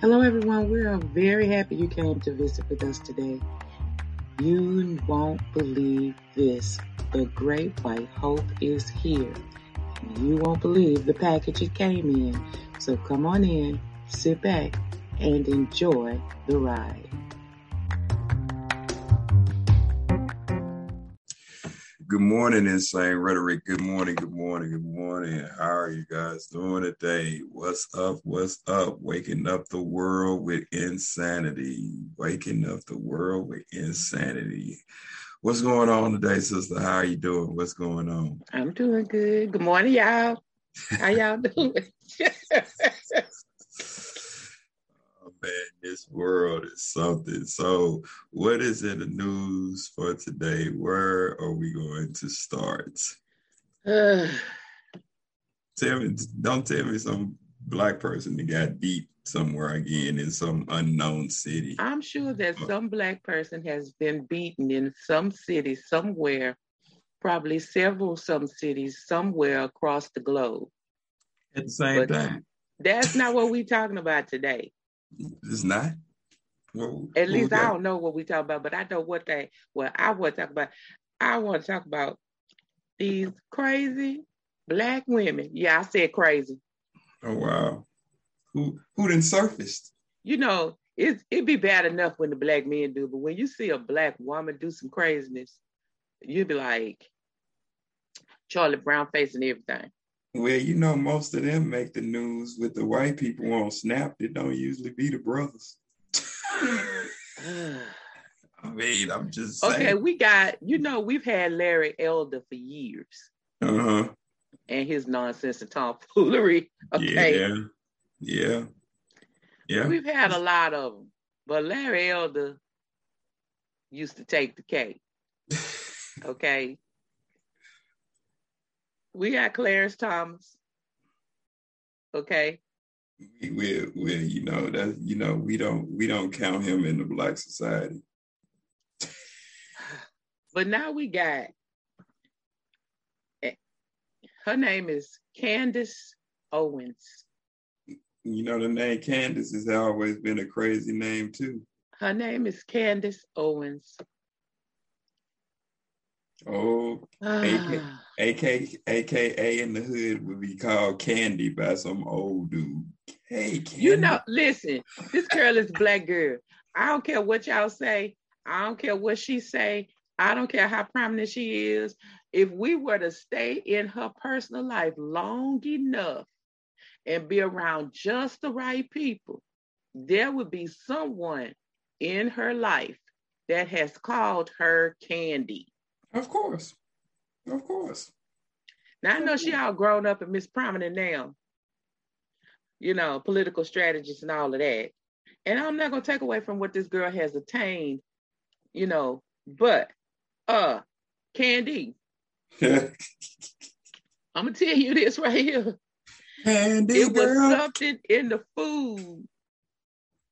Hello, everyone. We are very happy you came to visit with us today. You won't believe this. The Great White Hope is here. You won't believe the package it came in. So come on in, sit back, and enjoy the ride. Good morning, Insane Rhetoric. Good morning, good morning, good morning. How are you guys doing today? What's up? What's up? Waking up the world with insanity. Waking up the world with insanity. What's going on today, sister? How are you doing? What's going on? I'm doing good. Good morning, y'all. How y'all doing? this world is something. So, what is in the news for today? Where are we going to start? tell me, don't tell me some black person that got beat somewhere again in some unknown city. I'm sure that uh-huh. some black person has been beaten in some city somewhere, probably several some cities somewhere across the globe. At the same but time. That's not what we're talking about today. It's not. Well, At least I don't know what we talk about, but I know what they. Well, I want to talk about. I want to talk about these crazy black women. Yeah, I said crazy. Oh wow, who who then surfaced? You know, it it'd be bad enough when the black men do, but when you see a black woman do some craziness, you'd be like Charlie Brown face and everything. Well, you know, most of them make the news with the white people on Snap. It don't usually be the brothers. I mean, I'm just saying. Okay, we got, you know, we've had Larry Elder for years. Uh-huh. And his nonsense and tomfoolery. Okay. Yeah. Yeah. Yeah. We've had a lot of them. But Larry Elder used to take the cake. okay we got Clarence Thomas. Okay. We, we, we, you know that you know we don't we don't count him in the black society. But now we got eh, her name is Candace Owens. You know the name Candace has always been a crazy name too. Her name is Candace Owens. Oh, AK, AK, AKA in the hood would be called Candy by some old dude. Hey, Candy. You know, listen, this girl is black girl. I don't care what y'all say. I don't care what she say. I don't care how prominent she is. If we were to stay in her personal life long enough and be around just the right people, there would be someone in her life that has called her Candy. Of course. Of course. Now I know she all grown up and Miss Prominent now. You know, political strategist and all of that. And I'm not gonna take away from what this girl has attained, you know, but uh Candy. I'm gonna tell you this right here. Candy it girl. was something in the food,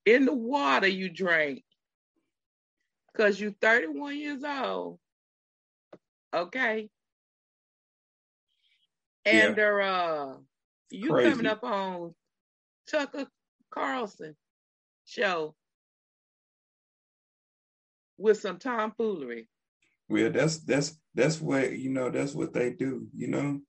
in the water you drank. Cause you 31 years old Okay. And yeah. uh you Crazy. coming up on Tucker Carlson show with some tomfoolery. Well, that's that's that's what you know. That's what they do. You know,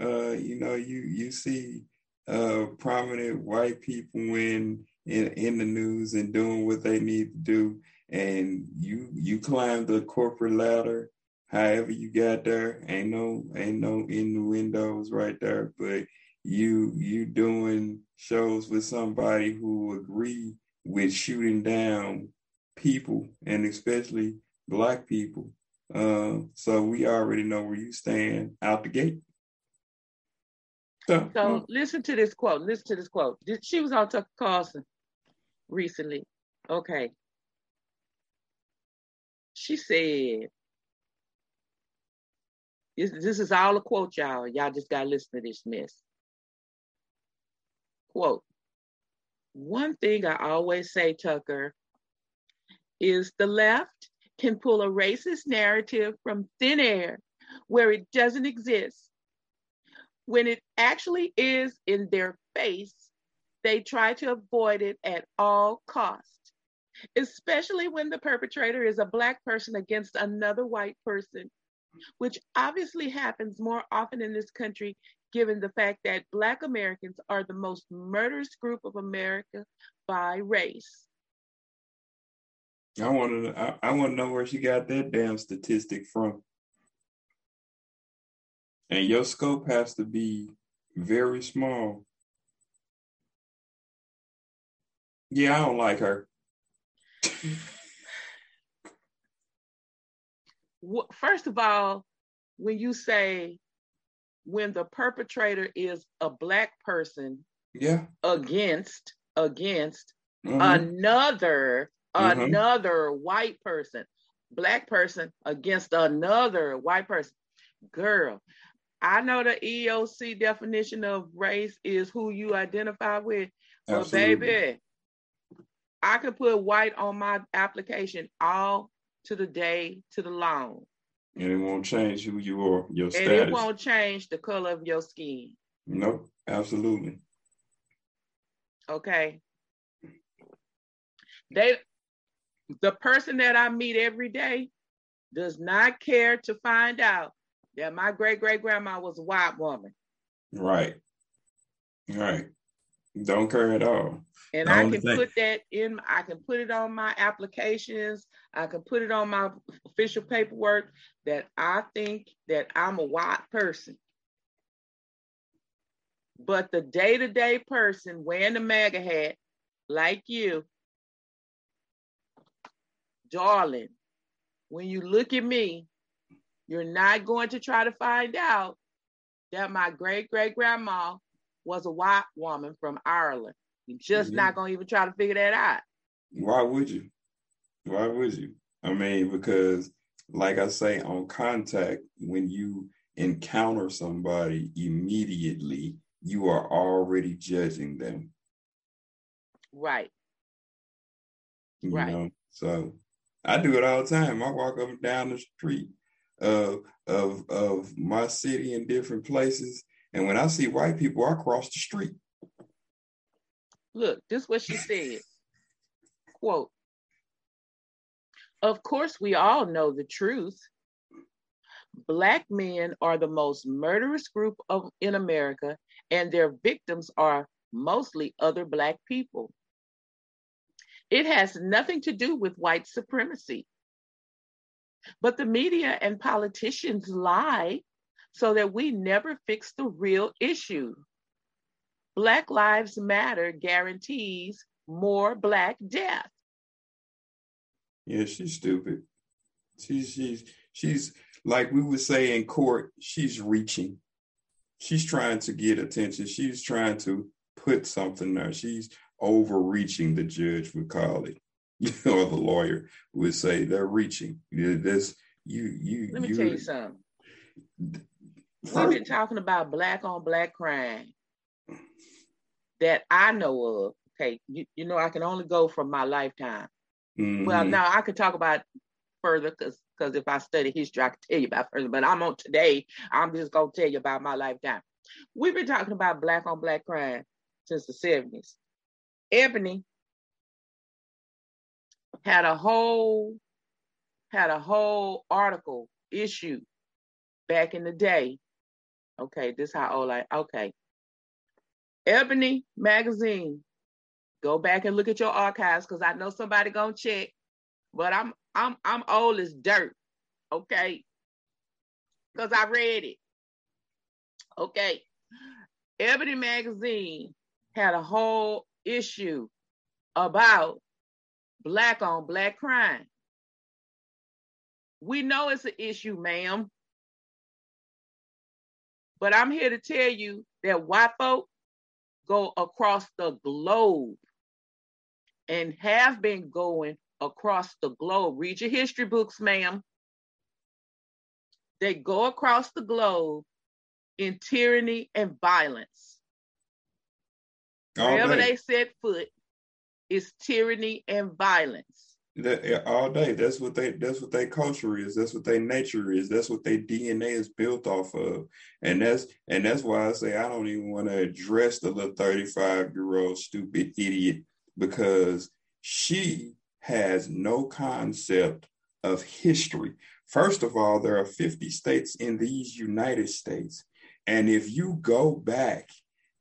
uh, you know, you you see uh, prominent white people in in in the news and doing what they need to do, and you you climb the corporate ladder however you got there. Ain't no ain't no in the windows right there, but you you doing shows with somebody who agree with shooting down people and especially black people. Uh, so we already know where you stand out the gate. So, so listen to this quote. Listen to this quote. She was on Tucker Carlson recently. Okay. She said, this, this is all a quote, y'all. Y'all just got to listen to this mess. Quote One thing I always say, Tucker, is the left can pull a racist narrative from thin air where it doesn't exist when it actually is in their face they try to avoid it at all costs, especially when the perpetrator is a Black person against another white person, which obviously happens more often in this country given the fact that Black Americans are the most murderous group of America by race. I want to. I, I want to know where she got that damn statistic from. And your scope has to be very small. Yeah, I don't like her. First of all, when you say when the perpetrator is a black person yeah against against mm-hmm. another mm-hmm. another white person black person against another white person girl i know the eoc definition of race is who you identify with but baby i could put white on my application all to the day to the long and it won't change who you are, your status. And it won't change the color of your skin. Nope, absolutely. Okay. They the person that I meet every day does not care to find out that my great great grandma was a white woman. Right. Right. Don't care at all. And I can thing. put that in, I can put it on my applications, I can put it on my official paperwork that I think that I'm a white person. But the day-to-day person wearing the MAGA hat, like you, darling, when you look at me, you're not going to try to find out that my great great grandma was a white woman from Ireland. You're just mm-hmm. not gonna even try to figure that out. Why would you? Why would you? I mean, because like I say, on contact, when you encounter somebody immediately, you are already judging them. Right. You right. Know? So I do it all the time. I walk up and down the street of of of my city in different places, and when I see white people, I cross the street. Look, this is what she said. Quote, of course, we all know the truth. Black men are the most murderous group of, in America, and their victims are mostly other Black people. It has nothing to do with white supremacy. But the media and politicians lie so that we never fix the real issue. Black Lives Matter guarantees more Black death. Yeah, she's stupid. She's she's she's like we would say in court, she's reaching. She's trying to get attention. She's trying to put something there. She's overreaching, the judge would call it. or the lawyer would say they're reaching. This you you let me you, tell you something. We've been talking about black on black crime that I know of. Okay, you, you know I can only go from my lifetime. Mm-hmm. Well, now I could talk about further because because if I study history, I could tell you about further. But I'm on today. I'm just gonna tell you about my lifetime. We've been talking about black on black crime since the 70s. Ebony had a whole had a whole article issue back in the day. Okay, this how old I okay. Ebony magazine Go back and look at your archives because I know somebody gonna check. But I'm I'm I'm old as dirt. Okay. Because I read it. Okay. Ebony magazine had a whole issue about black on black crime. We know it's an issue, ma'am. But I'm here to tell you that white folk go across the globe and have been going across the globe. Read your history books, ma'am. They go across the globe in tyranny and violence. All Wherever day. they set foot is tyranny and violence. That, all day. That's what they. That's what their culture is. That's what their nature is. That's what their DNA is built off of. And that's and that's why I say I don't even want to address the little thirty-five year old stupid idiot because she has no concept of history. First of all, there are fifty states in these United States, and if you go back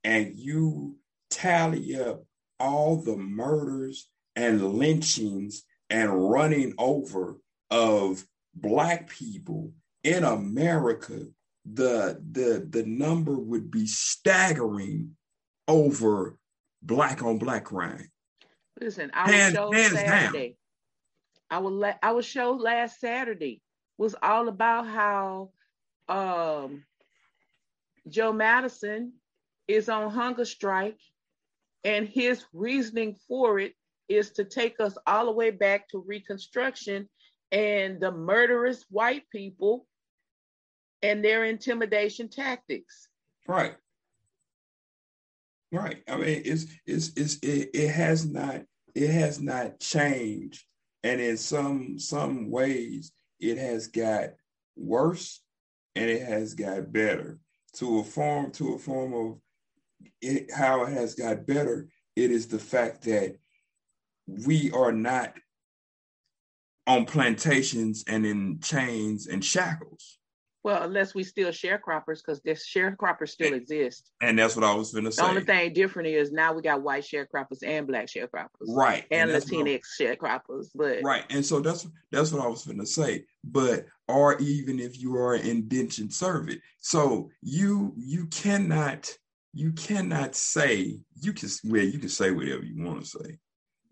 and you tally up all the murders and lynchings and running over of black people in America, the the the number would be staggering over black on black crime. Listen, our hands, show hands Saturday, down. our la- our show last Saturday was all about how um, Joe Madison is on hunger strike, and his reasoning for it is to take us all the way back to Reconstruction and the murderous white people and their intimidation tactics. Right. Right. I mean, it's it's it's it, it has not it has not changed, and in some some ways it has got worse, and it has got better to a form to a form of it, how it has got better. It is the fact that we are not on plantations and in chains and shackles. Well, unless we still sharecroppers, because the sharecroppers still and, exist. And that's what I was going to say. The only thing different is now we got white sharecroppers and black sharecroppers, right? And, and Latinx sharecroppers, but right. And so that's that's what I was going to say. But or even if you are an indentured servant, so you you cannot you cannot say you can well you can say whatever you want to say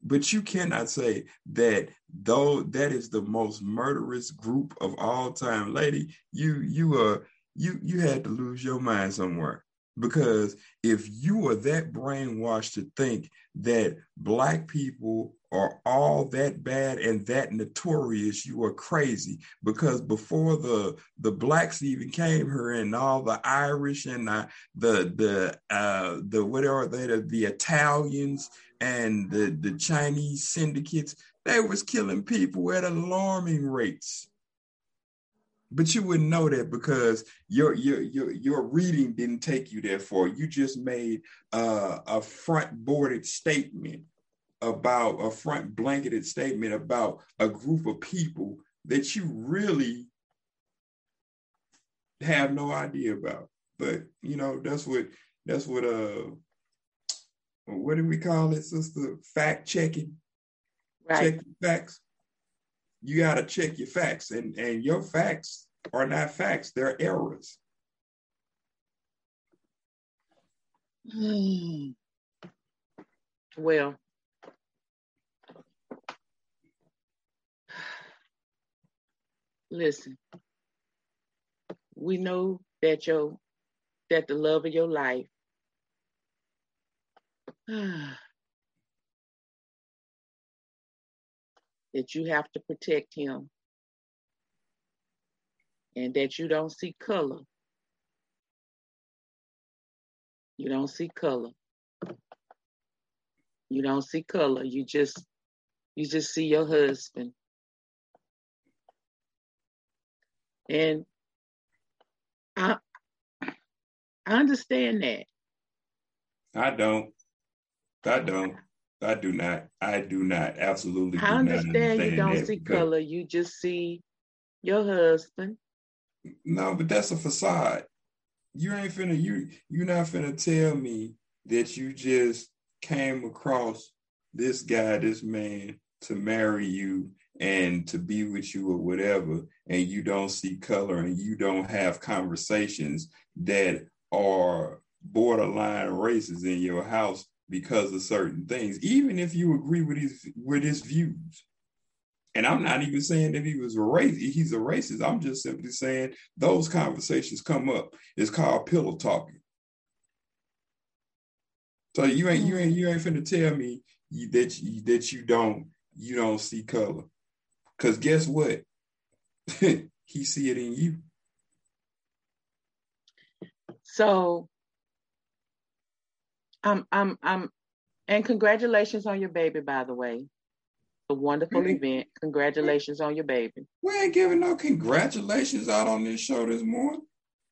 but you cannot say that though that is the most murderous group of all time, lady. You you are uh, you you had to lose your mind somewhere because if you are that brainwashed to think that black people are all that bad and that notorious you are crazy because before the the blacks even came here and all the irish and the the the uh the whatever they the, the italians and the, the Chinese syndicates, they was killing people at alarming rates. But you wouldn't know that because your your your your reading didn't take you there for. You just made uh, a front boarded statement about a front blanketed statement about a group of people that you really have no idea about. But you know that's what that's what uh what do we call it, sister? Fact checking. Right. Check your facts. You got to check your facts, and and your facts are not facts; they're errors. Well, listen. We know that your that the love of your life that you have to protect him and that you don't see color. You don't see color. You don't see color. You just you just see your husband. And I I understand that. I don't. I don't. I do not. I do not. Absolutely. I understand, understand, you don't see color. You just see your husband. No, but that's a facade. You ain't finna. You you're not finna tell me that you just came across this guy, this man, to marry you and to be with you or whatever, and you don't see color and you don't have conversations that are borderline races in your house because of certain things, even if you agree with his with his views. And I'm not even saying that he was a race, he's a racist. I'm just simply saying those conversations come up. It's called pillow talking. So you ain't you ain't you ain't finna tell me that you, that you don't you don't see color, because guess what? he see it in you. So I'm, I'm, I'm, and congratulations on your baby, by the way. a wonderful event. Congratulations on your baby. We ain't giving no congratulations out on this show this morning.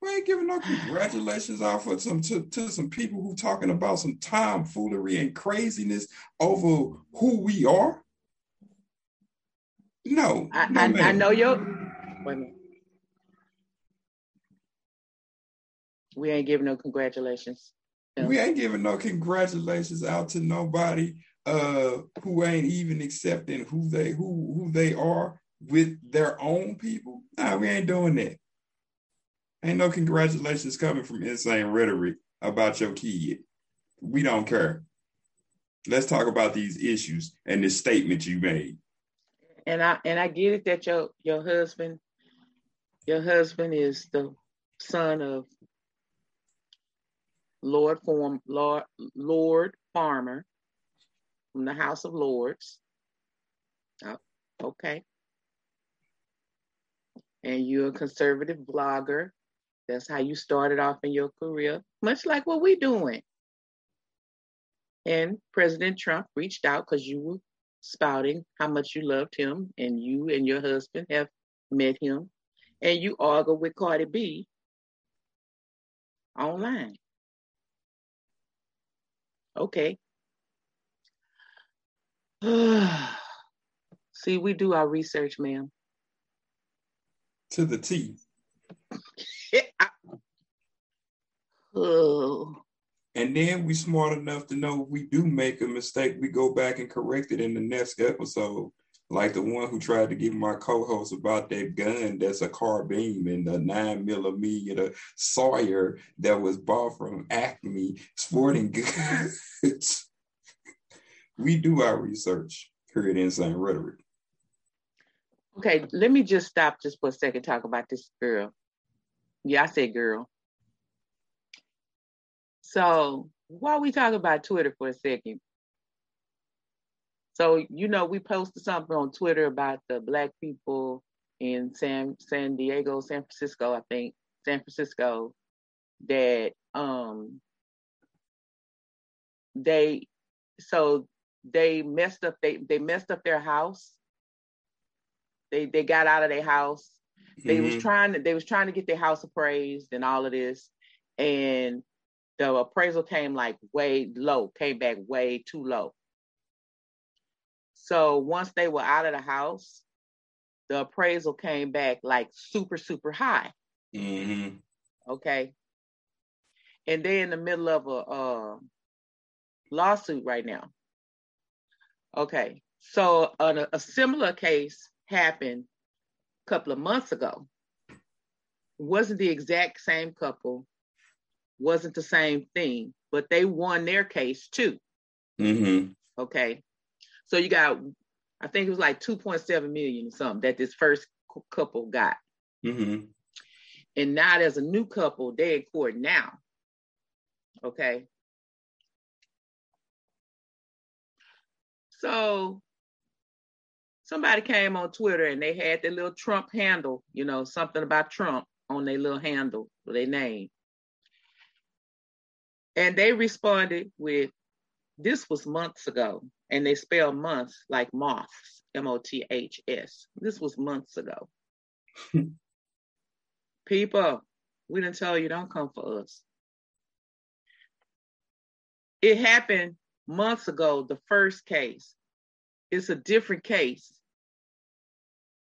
We ain't giving no congratulations out for some to, to some people who talking about some tomfoolery and craziness over who we are. No, I, no I, I know your. Wait a minute. We ain't giving no congratulations. We ain't giving no congratulations out to nobody uh who ain't even accepting who they who who they are with their own people. Nah, we ain't doing that. Ain't no congratulations coming from insane rhetoric about your kid. We don't care. Let's talk about these issues and this statement you made. And I and I get it that your your husband, your husband is the son of Lord Form Lord Lord Farmer from the House of Lords. Oh, okay. And you're a conservative blogger. That's how you started off in your career, much like what we're doing. And President Trump reached out because you were spouting how much you loved him, and you and your husband have met him, and you argue with Cardi B online. Okay. See, we do our research, ma'am. To the T. oh. And then we smart enough to know if we do make a mistake, we go back and correct it in the next episode. Like the one who tried to give my co-host about that gun that's a carbine and the nine millimeter Sawyer that was bought from Acme Sporting Goods. we do our research here at Insane Rhetoric. Okay, let me just stop just for a second talk about this girl. Yeah, I said girl. So while we talk about Twitter for a second, so you know we posted something on Twitter about the black people in San San Diego, San Francisco, I think San Francisco, that um they so they messed up they they messed up their house. They they got out of their house. They mm-hmm. was trying to they was trying to get their house appraised and all of this, and the appraisal came like way low, came back way too low. So once they were out of the house, the appraisal came back like super, super high. Mm-hmm. Okay. And they're in the middle of a uh, lawsuit right now. Okay. So a, a similar case happened a couple of months ago. Wasn't the exact same couple, wasn't the same thing, but they won their case too. Mm-hmm. Okay. So you got, I think it was like 2.7 million or something that this first couple got. Mm-hmm. And now there's a new couple, they're in court now. Okay. So somebody came on Twitter and they had their little Trump handle, you know, something about Trump on their little handle, their name. And they responded with, this was months ago, and they spell months like moths, M O T H S. This was months ago. People, we didn't tell you don't come for us. It happened months ago, the first case. It's a different case.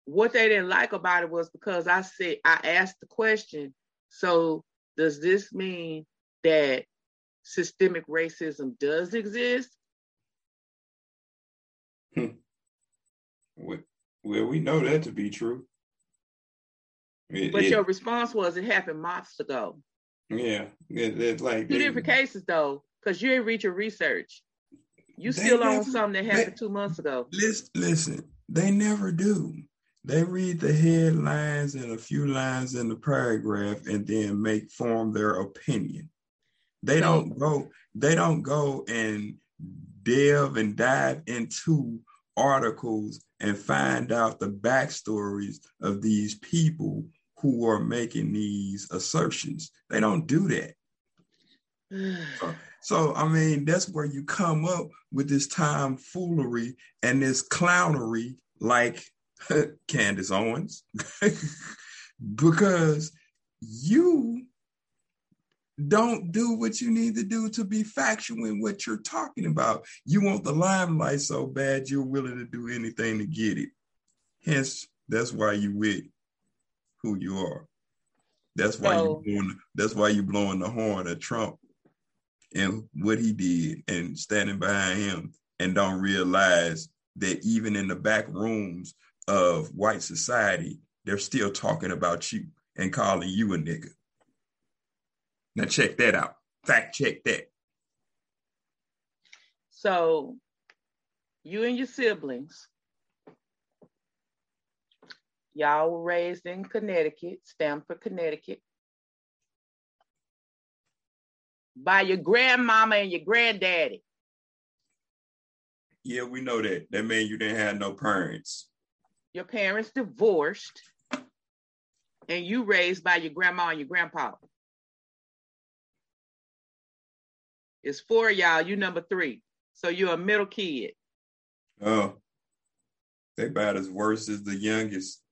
What they didn't like about it was because I said, I asked the question, so does this mean that systemic racism does exist? Hmm. Well, we know that to be true. It, but it, your response was it happened months ago. Yeah, it, it's like two different cases though, because you didn't read your research. You still never, on something that happened they, two months ago. Listen, listen, they never do. They read the headlines and a few lines in the paragraph and then make form their opinion. They don't go, they don't go and delve and dive into articles and find out the backstories of these people who are making these assertions. They don't do that. so, so, I mean, that's where you come up with this tomfoolery and this clownery like Candace Owens, because you don't do what you need to do to be factual in what you're talking about. You want the limelight so bad you're willing to do anything to get it. Hence, that's why you with who you are. That's why so, you blowing, that's why you blowing the horn at Trump and what he did and standing behind him and don't realize that even in the back rooms of white society, they're still talking about you and calling you a nigga. Now check that out. Fact check that. So you and your siblings, y'all were raised in Connecticut, Stamford, Connecticut. By your grandmama and your granddaddy. Yeah, we know that. That means you didn't have no parents. Your parents divorced, and you raised by your grandma and your grandpa. It's four y'all. You number three. So you're a middle kid. Oh, they about as worse as the youngest.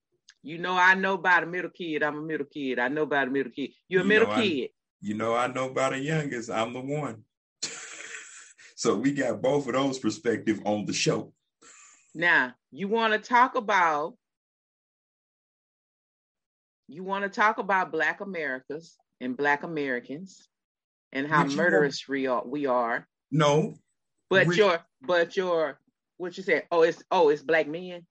You know, I know about a middle kid. I'm a middle kid. I know about a middle kid. You're a you middle kid. I, you know, I know about a youngest. I'm the one. so we got both of those perspective on the show. Now, you want to talk about you want to talk about Black Americas and Black Americans and how murderous we are, we are. No. But we, your but your what you said, oh it's oh it's black men.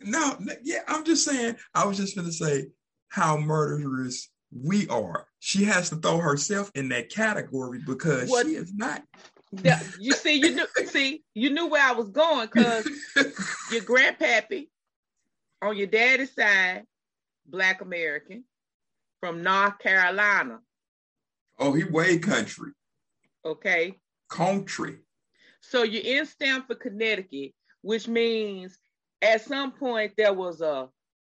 No, yeah, I'm just saying, I was just gonna say how murderous we are. She has to throw herself in that category because what, she is not. Yeah, you see, you knew see, you knew where I was going because your grandpappy on your daddy's side, black American from North Carolina. Oh, he way country. Okay. Country. So you're in Stamford, Connecticut, which means at some point there was a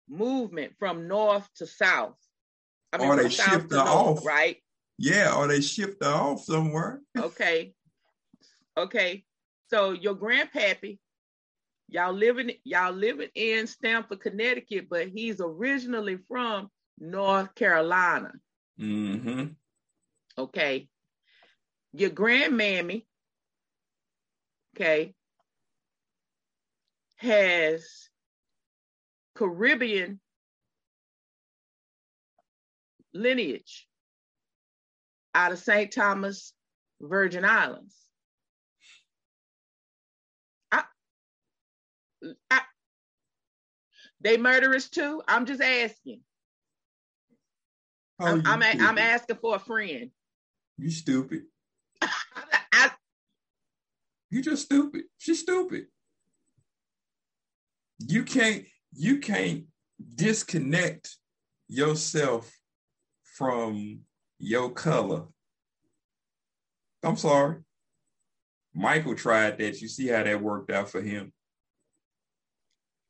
movement from north to south. I mean, or they shift off, right? Yeah, or they shift off somewhere. okay. Okay. So your grandpappy, y'all living y'all living in Stamford, Connecticut, but he's originally from North Carolina. Mm-hmm. Okay. Your grandmammy, okay, has Caribbean lineage out of St. Thomas, Virgin Islands. I, I, they murderers too? I'm just asking. I'm, I'm, I'm, asking for a friend. You stupid. You just stupid. She's stupid. You can't you can't disconnect yourself from your color. I'm sorry. Michael tried that. You see how that worked out for him.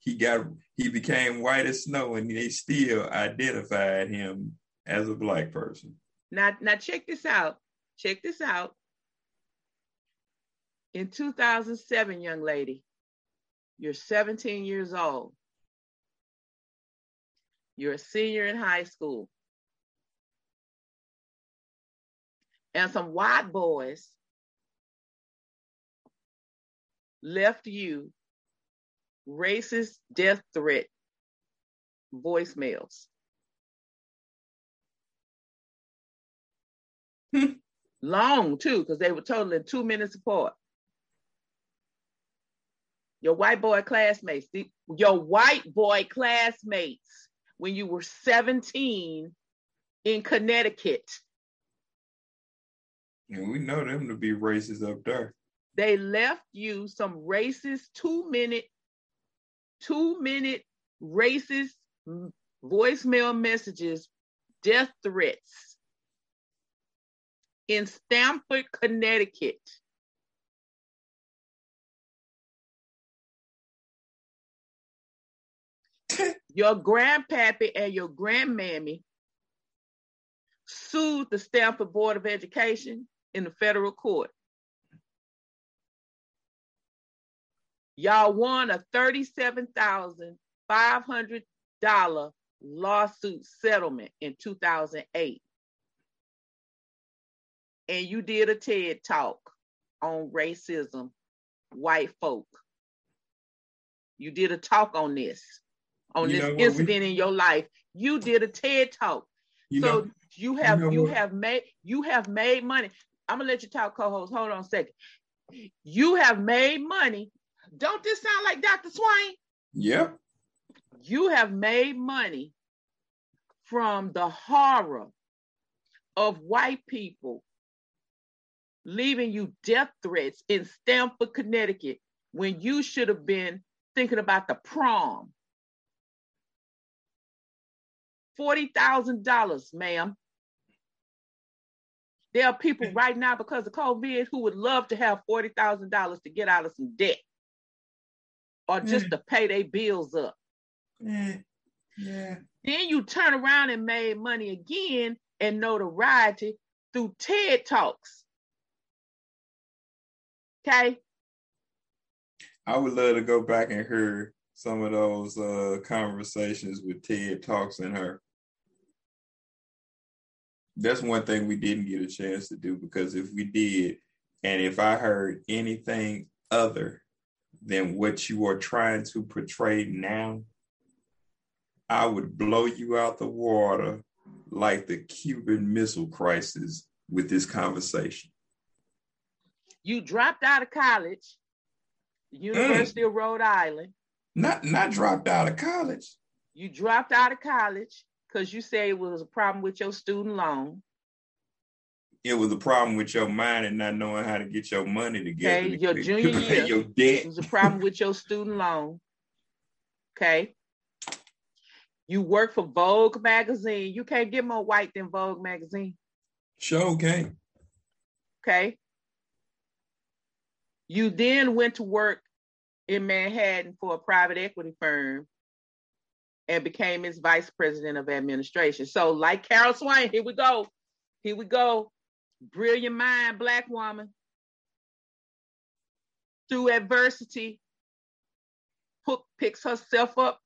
He got he became white as snow and they still identified him as a black person. Now, now check this out. Check this out. In 2007, young lady, you're 17 years old. You're a senior in high school. And some white boys left you racist death threat voicemails. Long too, because they were totaling two minutes apart. Your white boy classmates, the, your white boy classmates, when you were 17 in Connecticut. And we know them to be racist up there. They left you some racist two minute, two minute racist voicemail messages, death threats in Stamford, Connecticut. your grandpappy and your grandmammy sued the Stamford Board of Education in the federal court. Y'all won a $37,500 lawsuit settlement in 2008. And you did a TED talk on racism, white folk. You did a talk on this, on you this incident we, in your life. You did a TED talk. You so know, you have you, know you have made you have made money. I'm gonna let you talk, co-host. Hold on a second. You have made money. Don't this sound like Dr. Swain? Yep. You have made money from the horror of white people leaving you death threats in Stamford, Connecticut, when you should have been thinking about the prom. $40,000, ma'am. There are people right now because of COVID who would love to have $40,000 to get out of some debt or just mm. to pay their bills up. Mm. Yeah. Then you turn around and made money again and notoriety through TED Talks. Okay. I would love to go back and hear some of those uh, conversations with TED Talks and her. That's one thing we didn't get a chance to do because if we did, and if I heard anything other than what you are trying to portray now, I would blow you out the water like the Cuban Missile Crisis with this conversation. You dropped out of college, University mm. of Rhode Island. Not not dropped out of college. You dropped out of college because you say it was a problem with your student loan. It was a problem with your mind and not knowing how to get your money together. Okay, your junior year. Your debt. It was a problem with your student loan. Okay. You work for Vogue magazine. You can't get more white than Vogue magazine. Sure okay. Okay. You then went to work in Manhattan for a private equity firm and became its vice president of administration. So, like Carol Swain, here we go. Here we go. Brilliant mind, black woman. Through adversity, picks herself up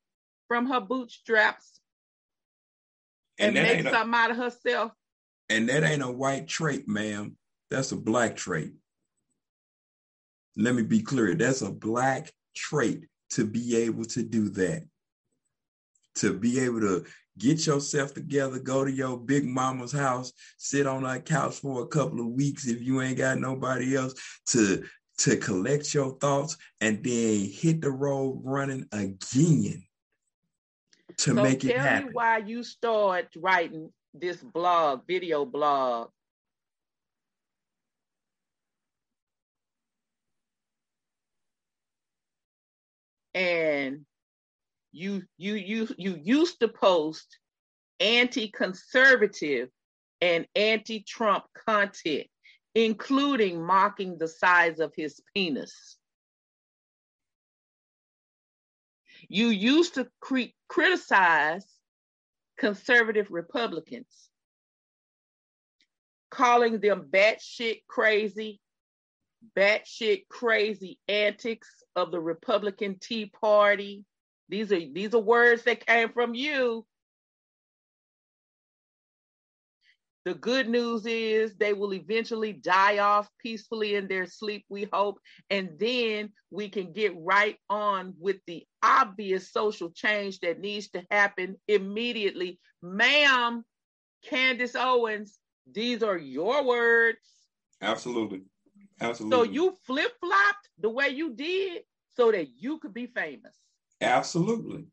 from her bootstraps and, and makes something a, out of herself. And that ain't a white trait, ma'am. That's a black trait. Let me be clear. That's a black trait to be able to do that. To be able to get yourself together, go to your big mama's house, sit on that couch for a couple of weeks if you ain't got nobody else to to collect your thoughts and then hit the road running again to so make it happen. Tell me why you start writing this blog, video blog. And you you you you used to post anti-conservative and anti-Trump content, including mocking the size of his penis. You used to cre- criticize conservative Republicans, calling them batshit crazy, batshit crazy antics of the Republican Tea Party. These are these are words that came from you. The good news is they will eventually die off peacefully in their sleep, we hope. And then we can get right on with the obvious social change that needs to happen immediately. Ma'am, Candace Owens, these are your words. Absolutely. Absolutely. So you flip flopped the way you did so that you could be famous. Absolutely.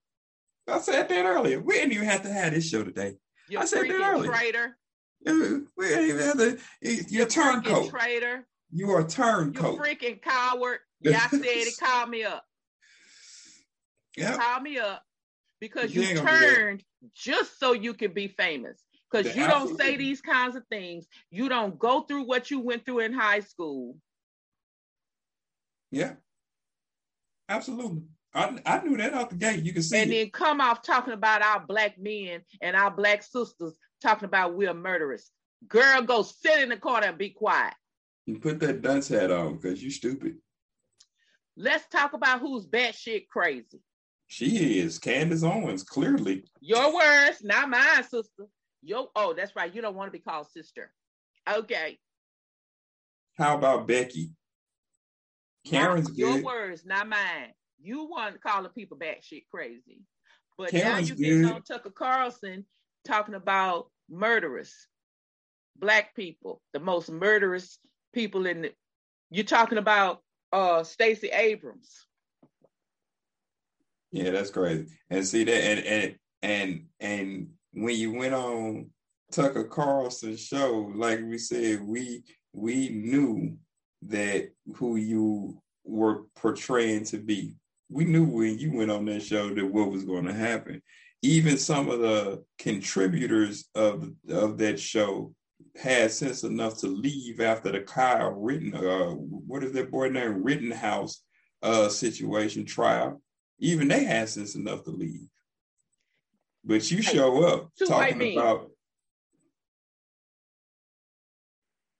I said that earlier. We didn't even have to have this show today. You I said that earlier. Traitor. We ain't even have to. You're a turncoat. Traitor. You are a turncoat. You freaking coward. I said it. Call me up. Yeah. Call me up because you, you turned just so you could be famous. Because you absolutely. don't say these kinds of things. You don't go through what you went through in high school. Yeah. Absolutely. I, I knew that out the gate. You can see. And it. then come off talking about our black men and our black sisters talking about we're murderers. Girl, go sit in the corner and be quiet. You put that dunce hat on because you're stupid. Let's talk about who's batshit crazy. She is Candace Owens, clearly. Your words, not mine, sister. Yo, oh, that's right. You don't want to be called sister. Okay. How about Becky? Karen's not, Your good. words, not mine. You want calling people batshit crazy. But Karen's now you get on Tucker Carlson talking about murderers, black people, the most murderous people in the. You're talking about uh Stacey Abrams. Yeah, that's crazy. And see that, and and and and when you went on Tucker Carlson's show, like we said, we we knew that who you were portraying to be. We knew when you went on that show that what was going to happen. Even some of the contributors of of that show had sense enough to leave after the Kyle Ritten, uh, what is that boy named Rittenhouse uh, situation trial. Even they had sense enough to leave. But you show up two talking about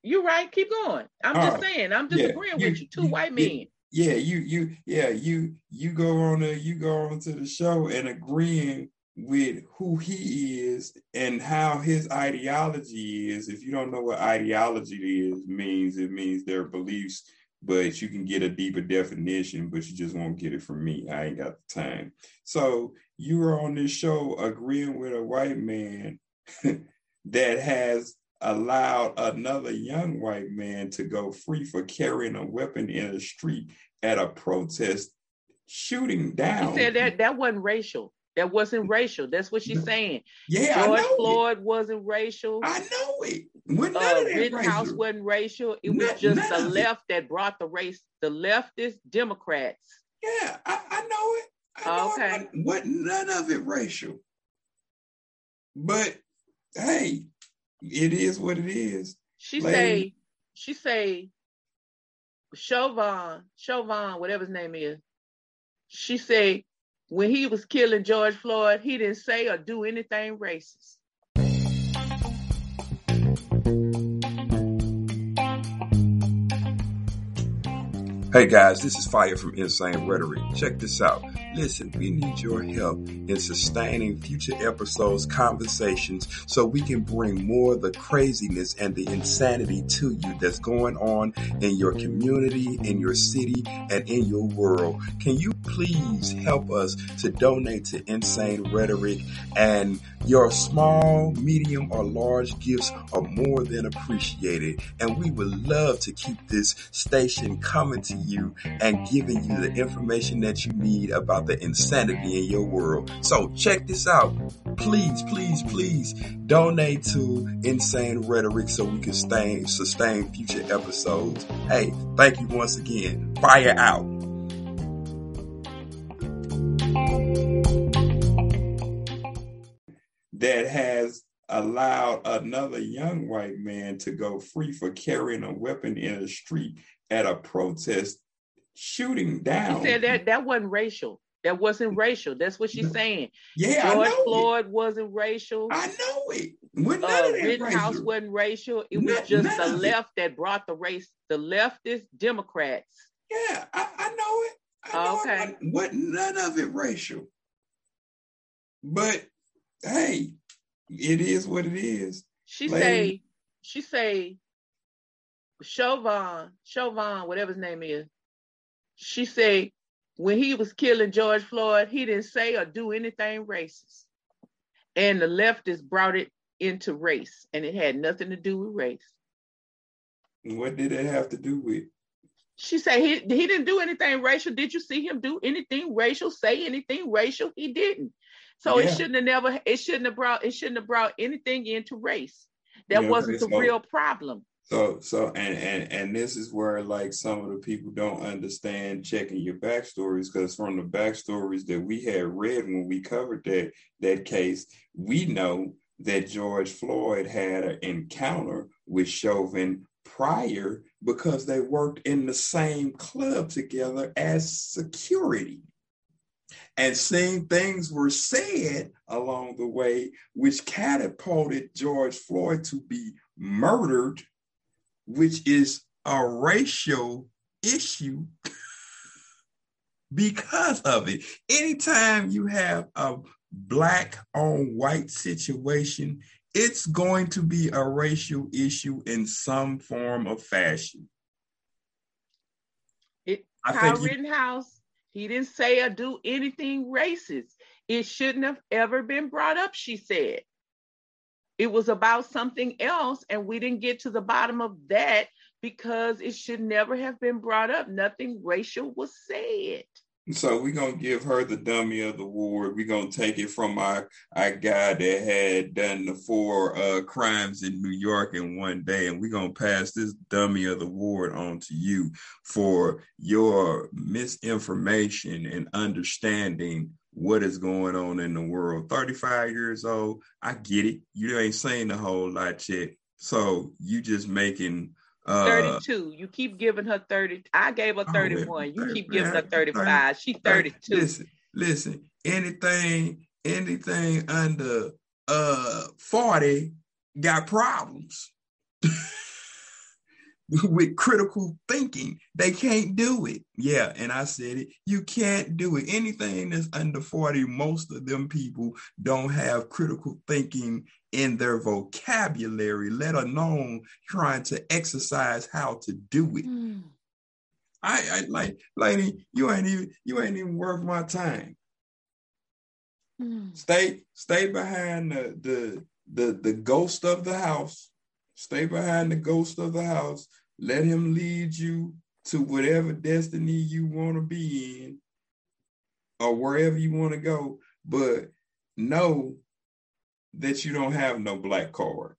You're right. Keep going. I'm All just right. saying. I'm disagreeing Yeah, you- with you. Two you- white you- men. yeah, you you yeah, you you go on there, you go on to the show and agreeing with who he is and how his ideology is. If you don't know what ideology is means, it means their beliefs, but you can get a deeper definition, but you just won't get it from me. I ain't got the time. So you were on this show agreeing with a white man that has allowed another young white man to go free for carrying a weapon in a street at a protest, shooting down. said that that wasn't racial. That wasn't racial. That's what she's saying. yeah, George I know Floyd wasn't racial. I know it. When none uh, of that Rittenhouse racial. wasn't racial. It was just the it. left that brought the race. The leftist Democrats. Yeah, I, I know it. I know Okay. it. What none of it racial. But hey, it is what it is. She Lady. say, she say, Chauvin, Chauvin, whatever his name is. She say, when he was killing George Floyd, he didn't say or do anything racist. Hey guys, this is Fire from Insane Rhetoric. Check this out. Listen, we need your help in sustaining future episodes, conversations, so we can bring more of the craziness and the insanity to you that's going on in your community, in your city, and in your world. Can you please help us to donate to Insane Rhetoric? And your small, medium, or large gifts are more than appreciated. And we would love to keep this station coming to you and giving you the information that you need about the insanity in your world. So check this out. Please, please, please donate to Insane Rhetoric so we can sustain future episodes. Hey, thank you once again. Fire out. That has allowed another young white man to go free for carrying a weapon in a street at a protest, shooting down. said that that wasn't racial. That wasn't racial. That's what she's No. saying. yeah, I George know Floyd wasn't racial. I know it. When none uh, of that Rittenhouse racial. wasn't racial. It was just the of it. left that brought the race. The leftist Democrats. Yeah, I, I know it. I know Okay. it. What none of it racial. But hey, it is what it is. She Lady. say, she say, Chauvin, Chauvin, whatever his name is. She say, when he was killing George Floyd, he didn't say or do anything racist. And the leftists brought it into race, and it had nothing to do with race. What did it have to do with? She said he he didn't do anything racial. Did you see him do anything racial? Say anything racial? He didn't. So Yeah. it shouldn't have never. It shouldn't have brought. It shouldn't have brought anything into race. That Yeah, wasn't the real problem. So so and and and this is where like some of the people don't understand checking your backstories because from the backstories that we had read when we covered that that case, we know that George Floyd had an encounter with Chauvin prior because they worked in the same club together as security. And same things were said along the way, which catapulted George Floyd to be murdered, which is a racial issue because of it. Anytime you have a black on white situation, it's going to be a racial issue in some form of fashion. It, Kyle Rittenhouse, he didn't say or do anything racist. It shouldn't have ever been brought up, she said. It was about something else, and we didn't get to the bottom of that because it should never have been brought up. Nothing racial was said. So we're gonna give her the dummy of the award. We're gonna take it from our, our guy that had done the four uh, crimes in New York in one day, and we're gonna pass this dummy of the award on to you for your misinformation and understanding what is going on in the world. 35 years old, I get it. You ain't saying a whole lot yet. So you just making uh, 32. You keep giving her 30. I gave her 31. you keep giving her 35. She's 32. Listen, listen. Anything, anything under uh 40 got problems. with critical thinking. They can't do it. Yeah, and I said it. You can't do it. Anything that's under 40, most of them people don't have critical thinking in their vocabulary, let alone trying to exercise how to do it. Mm. I, I like, lady, you ain't even you ain't even worth my time. Mm. Stay stay behind the, the the the ghost of the house. Stay behind the ghost of the house. Let him lead you to whatever destiny you want to be in or wherever you want to go. But know that you don't have no black card.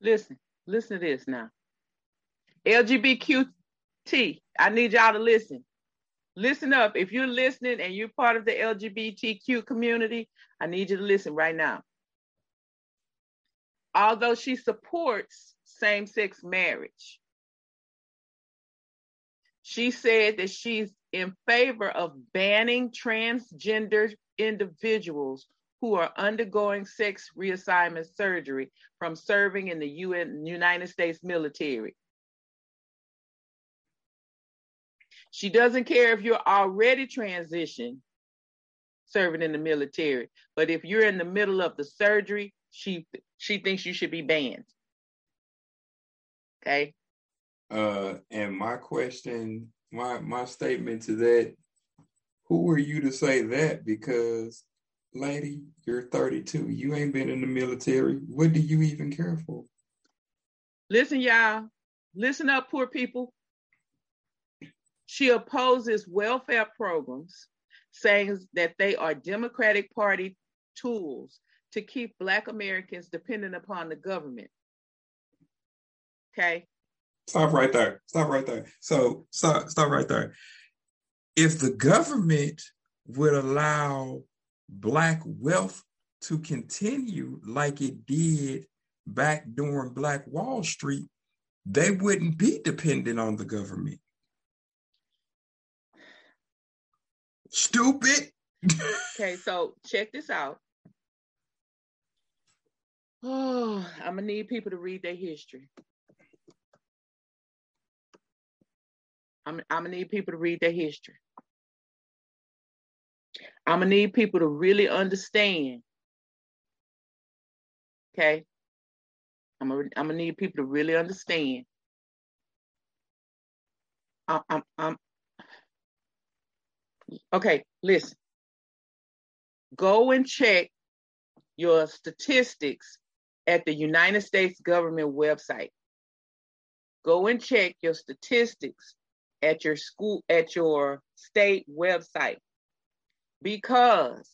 Listen, listen to this now. LGBTQ, I need y'all to listen. Listen up. If you're listening and you're part of the LGBTQ community, I need you to listen right now. Although she supports same sex marriage, she said that she's in favor of banning transgender individuals who are undergoing sex reassignment surgery from serving in the UN, United States military. She doesn't care if you're already transitioned serving in the military, but if you're in the middle of the surgery, she she thinks you should be banned. Okay. Uh, and my question, my my statement to that who are you to say that? Because, lady, you're 32. You ain't been in the military. What do you even care for? Listen, y'all. Listen up, poor people. She opposes welfare programs, saying that they are Democratic Party tools to keep Black Americans dependent upon the government. Okay. Stop right there. Stop right there. So stop, stop right there if the government would allow Black wealth to continue like it did back during Black Wall Street, they wouldn't be dependent on the government. Stupid. okay, so check this out. Oh, I'm gonna need people to read their history. I'm, I'm gonna need people to read their history. I'm gonna need people to really understand. Okay. I'm gonna, I'm gonna need people to really understand. I, I'm, I'm, okay, listen. Go and check your statistics at the United States government website. Go and check your statistics at your school, at your state website because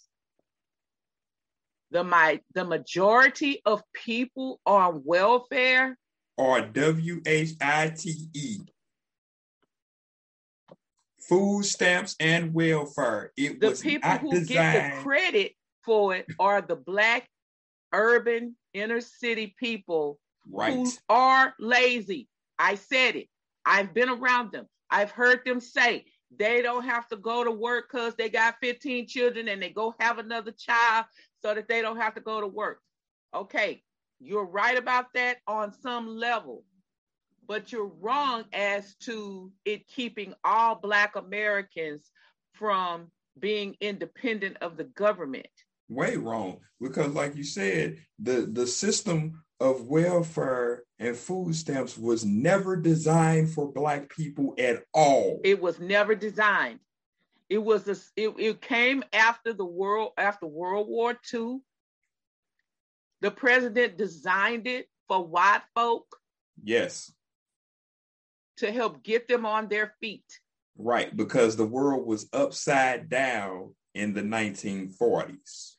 the my the majority of people on welfare are W H I T E. Food stamps and welfare. It the people who designed... get the credit for it are the black urban inner city people right. who are lazy. I said it. I've been around them. I've heard them say they don't have to go to work because they got 15 children and they go have another child so that they don't have to go to work. Okay, you're right about that on some level, but you're wrong as to it keeping all Black Americans from being independent of the government. Way wrong, because like you said, the the system of welfare and food stamps was never designed for black people at all. It was never designed. It was a, it, it came after the world after World War II. The president designed it for white folk. Yes. To help get them on their feet. Right, because the world was upside down in the 1940s.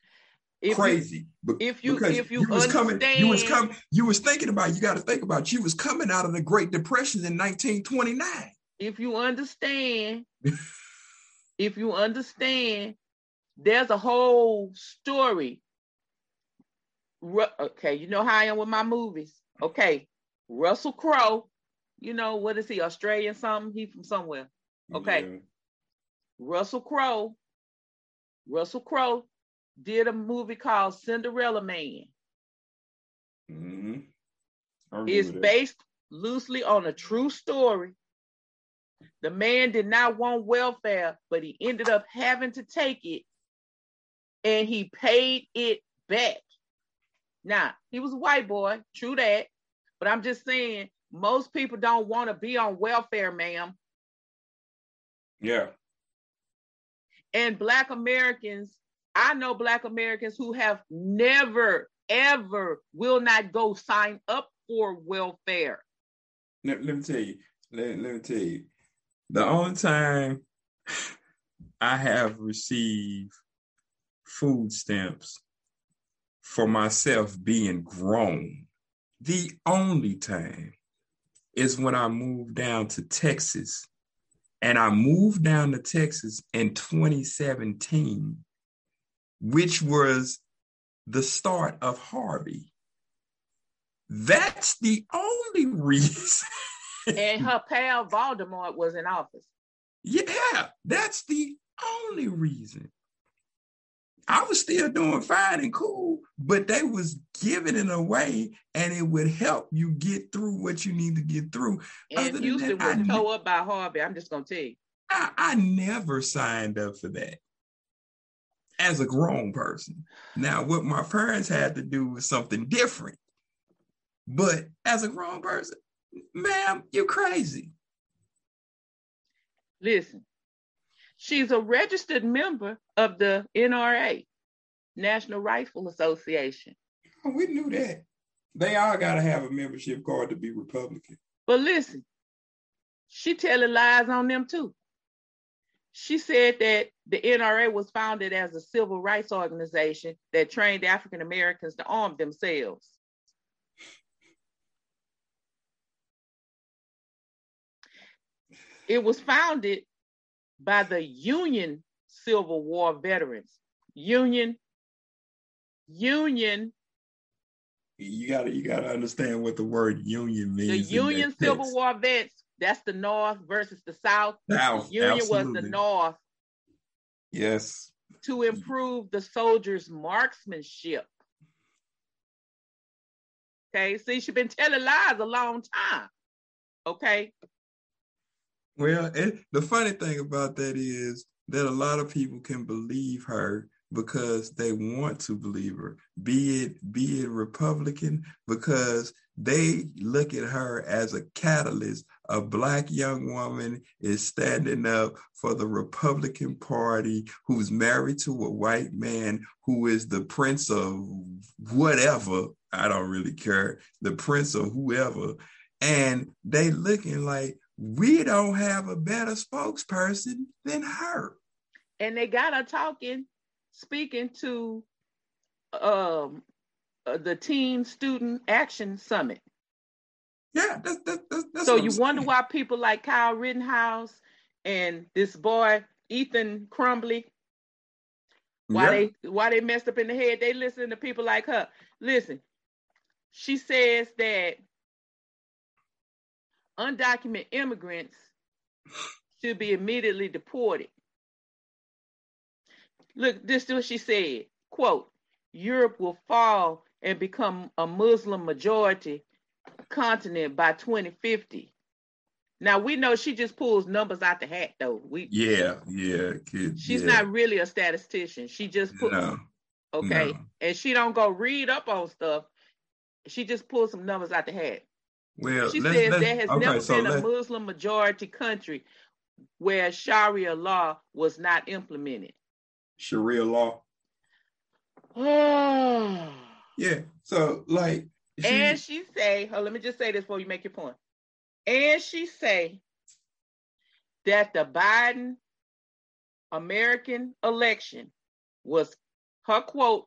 If Crazy. You, if you because if you, you was understand, coming, you was coming, you was thinking about. You got to think about. You was coming out of the Great Depression in 1929. If you understand, if you understand, there's a whole story. Okay, you know how I am with my movies. Okay, Russell Crowe. You know what is he? Australian something? He from somewhere. Okay. Yeah. Russell Crowe. Russell Crowe did a movie called Cinderella Man. Mm-hmm. It's based loosely on a true story. The man did not want welfare, but he ended up having to take it and he paid it back. Now, he was a white boy, true that, but I'm just saying most people don't want to be on welfare, ma'am. Yeah. And Black Americans, I know Black Americans who have never, ever will not go sign up for welfare. Let, let me tell you, let, let me tell you, the only time I have received food stamps for myself being grown, the only time is when I moved down to Texas. And I moved down to Texas in 2017, which was the start of Harvey. That's the only reason. and her pal Voldemort was in office. Yeah, that's the only reason. I was still doing fine and cool, but they was giving it away and it would help you get through what you need to get through. And Other Houston that, was ne- up by Harvey. I'm just gonna tell you. I, I never signed up for that as a grown person. Now, what my parents had to do was something different. But as a grown person, ma'am, you're crazy. Listen, She's a registered member of the NRA, National Rifle Association. Oh, we knew that. They all got to have a membership card to be Republican. But listen, she telling lies on them too. She said that the NRA was founded as a civil rights organization that trained African Americans to arm themselves. It was founded by the Union Civil War veterans. Union, Union. You gotta you gotta understand what the word union means. The Union Civil text. War vets, that's the North versus the South. South. Union absolutely. was the North. Yes. To improve the soldiers' marksmanship. Okay, see, she's been telling lies a long time. Okay, well, it, the funny thing about that is that a lot of people can believe her because they want to believe her. Be it be it Republican because they look at her as a catalyst. A black young woman is standing up for the Republican Party who's married to a white man who is the prince of whatever. I don't really care. The prince of whoever. And they looking like, we don't have a better spokesperson than her. And they got her talking, speaking to um, uh, the Teen Student Action Summit. Yeah, that's, that's, that's so you wonder why people like Kyle Rittenhouse and this boy Ethan Crumbley, why yeah. they why they messed up in the head. They listen to people like her. Listen, she says that undocumented immigrants should be immediately deported. Look, this is what she said. Quote, Europe will fall and become a Muslim majority continent by 2050. Now we know she just pulls numbers out the hat though. We yeah, yeah. Kid, she's yeah. not really a statistician. She just put no, okay. no. And she don't go read up on stuff. She just pulls some numbers out the hat. Well, she let's, says let's, there has okay, never so been a Muslim majority country where Sharia law was not implemented. Sharia law. Oh. Yeah. So like she- And she say, oh, let me just say this before you make your point. And she say that the Biden American election was her quote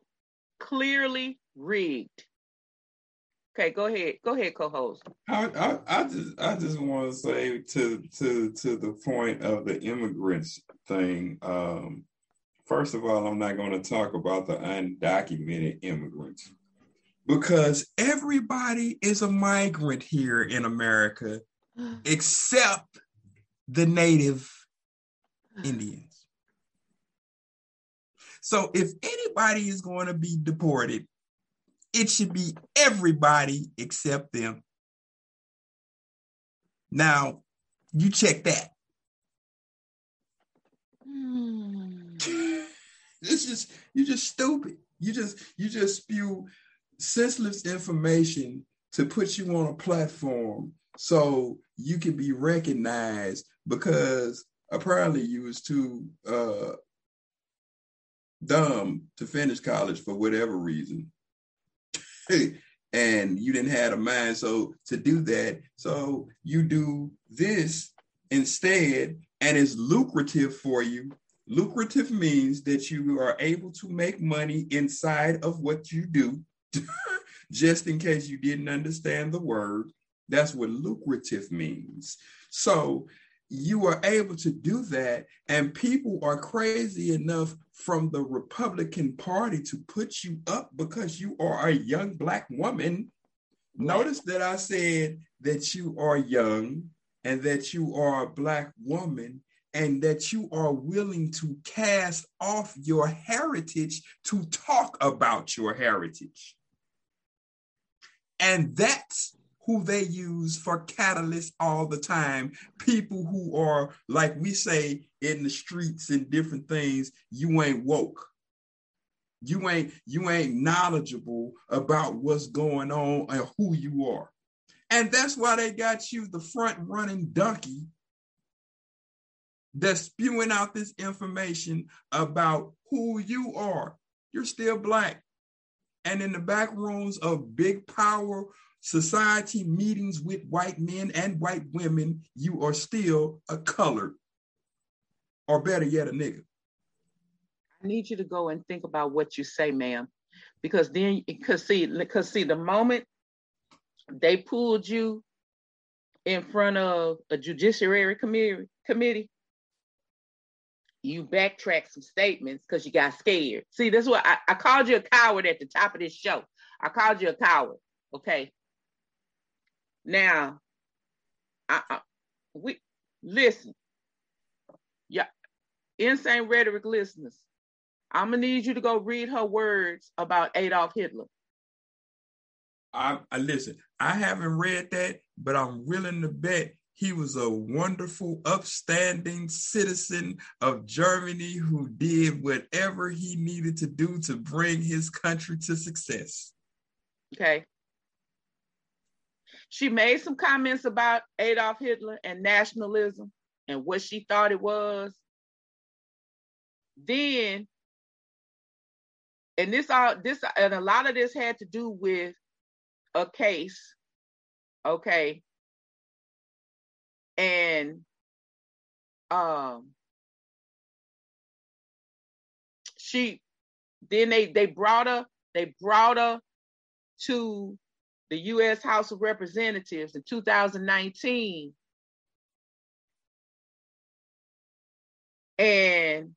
clearly rigged. Okay, go ahead. Go ahead, co-host. I, I, I just I just want to say to to to the point of the immigrants thing. Um, first of all, I'm not going to talk about the undocumented immigrants because everybody is a migrant here in America except the native Indians. So if anybody is going to be deported, it should be everybody except them. Now, you check that. Hmm. It's just you're just stupid. You just you just spew senseless information to put you on a platform so you can be recognized because apparently you was too uh dumb to finish college for whatever reason. and you didn't have a mind so to do that. So you do this instead, and it's lucrative for you. Lucrative means that you are able to make money inside of what you do. Just in case you didn't understand the word, that's what lucrative means. So you are able to do that, and people are crazy enough from the Republican Party to put you up because you are a young Black woman. Notice that I said that you are young and that you are a Black woman and that you are willing to cast off your heritage to talk about your heritage. And that's who they use for catalysts all the time. People who are, like we say in the streets and different things, you ain't woke. You ain't you ain't knowledgeable about what's going on and who you are. And that's why they got you the front running donkey that's spewing out this information about who you are. You're still black. And in the back rooms of big power society meetings with white men and white women, you are still a colored, or better yet, a nigga. I need you to go and think about what you say, ma'am, because then, because see, because see, the moment they pulled you in front of a judiciary committee, committee, you backtrack some statements because you got scared. See, that's what I, I called you a coward at the top of this show. I called you a coward. Okay. Now, I, I, we listen. Yeah, insane rhetoric listeners. I'm gonna need you to go read her words about Adolf Hitler. I, I listen. I haven't read that, but I'm willing to bet he was a wonderful, upstanding citizen of Germany who did whatever he needed to do to bring his country to success. Okay. She made some comments about Adolf Hitler and nationalism and what she thought it was. Then, and this all this and a lot of this had to do with a case, okay, and um, she then they they brought her they brought her to the U.S. House of Representatives in 2019, and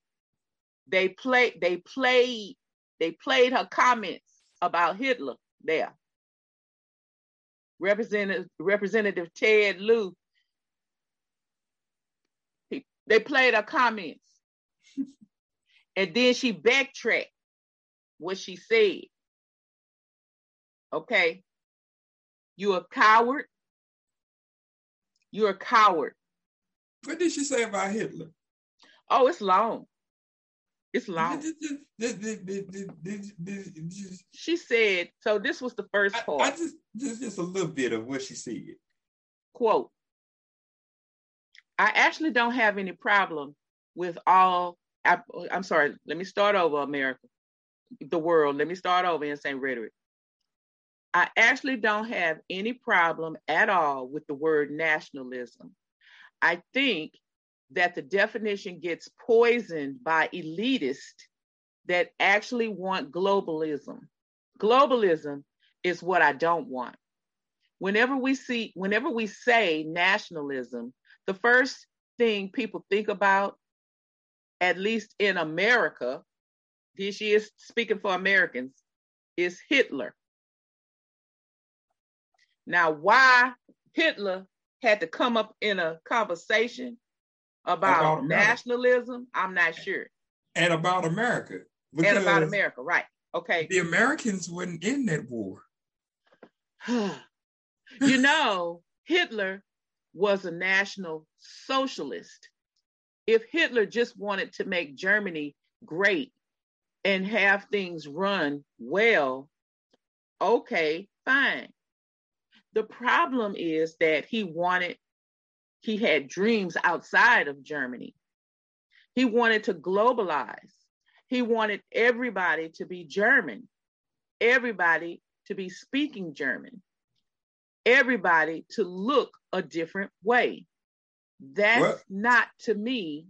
they played they played they played her comments about Hitler there. Representative Representative Ted Lieu. He, They played her comments. and then she backtracked what she said. Okay. You're a coward. You're a coward. What did she say about Hitler? Oh, it's long. It's long. she said, so this was the first part. I, I just, just just a little bit of what she said. Quote, I actually don't have any problem with all I, am sorry, let me start over, America, the world. Let me start over Insane Rhetoric. I actually don't have any problem at all with the word nationalism. I think that the definition gets poisoned by elitists that actually want globalism. Globalism is what I don't want. Whenever we see, whenever we say nationalism, the first thing people think about, at least in America, she is speaking for Americans, is Hitler. Now, why Hitler had to come up in a conversation about, about nationalism, I'm not sure. And about America. And about America, right. Okay. The Americans weren't in that war. you know, Hitler was a national socialist. If Hitler just wanted to make Germany great and have things run well, okay, fine. The problem is that he wanted he had dreams outside of Germany. He wanted to globalize. He wanted everybody to be German, everybody to be speaking German, everybody to look a different way. That's what? not to me,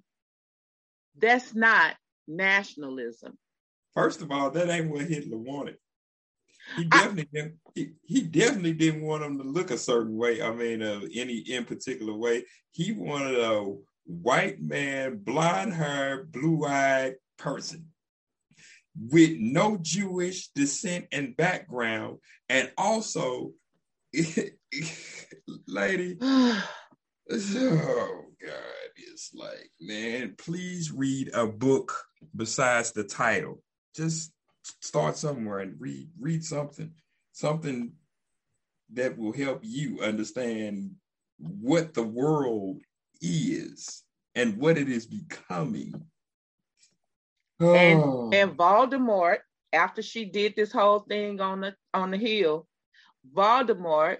that's not nationalism. First of all, that ain't what Hitler wanted. He definitely I, didn't, he, he definitely didn't want them to look a certain way. I mean, uh, any in particular way. He wanted a white man, blonde hair, blue eyed person with no Jewish descent and background, and also, lady. oh God, it's like, man, please read a book besides the title. Just start somewhere and read read something something that will help you understand what the world is and what it is becoming and oh. and Voldemort after she did this whole thing on the on the hill Voldemort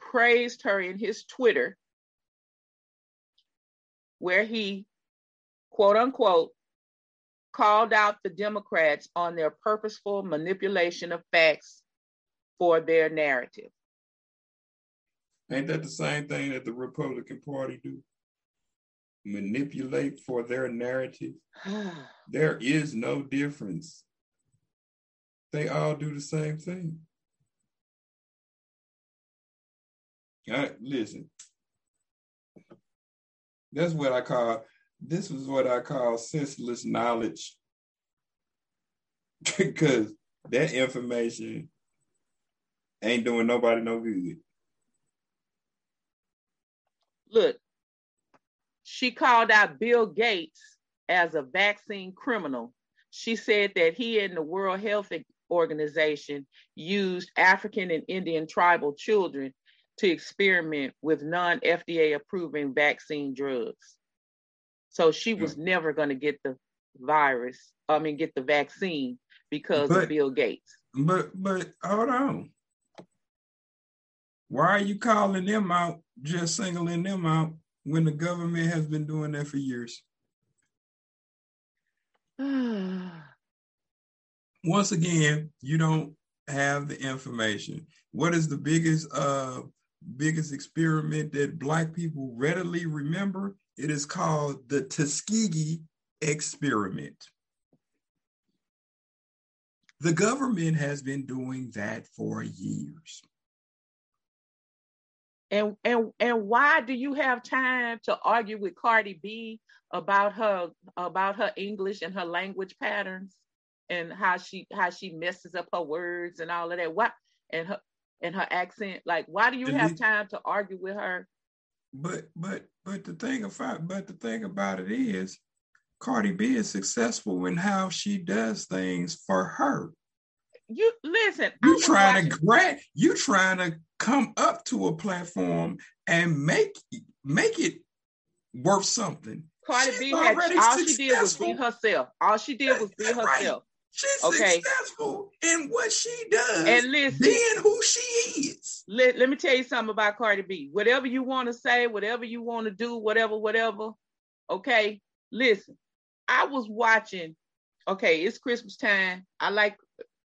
praised her in his Twitter where he quote unquote called out the Democrats on their purposeful manipulation of facts for their narrative. Ain't that the same thing that the Republican Party do? Manipulate for their narrative. there is no difference. They all do the same thing. I, listen, that's what I call this was what I call senseless knowledge because that information ain't doing nobody no good. Look, she called out Bill Gates as a vaccine criminal. She said that he and the World Health Organization used African and Indian tribal children to experiment with non FDA approving vaccine drugs. So she was yeah. never going to get the virus. I mean, get the vaccine because but, of Bill Gates. But but hold on. Why are you calling them out, just singling them out, when the government has been doing that for years? Once again, you don't have the information. What is the biggest uh biggest experiment that black people readily remember? It is called the Tuskegee experiment. The government has been doing that for years. And and and why do you have time to argue with Cardi B about her about her English and her language patterns and how she how she messes up her words and all of that? What and her and her accent? Like, why do you have time to argue with her but but but the thing about but the thing about it is Cardi B is successful in how she does things for her. You listen. You trying to grab you trying to come up to a platform and make make it worth something. Cardi B had all she did was be herself. All she did was be herself. Right. She's okay. successful in what she does. And listen, being who she is. Let, let me tell you something about Cardi B. Whatever you want to say, whatever you want to do, whatever, whatever. Okay, listen. I was watching. Okay, it's Christmas time. I like.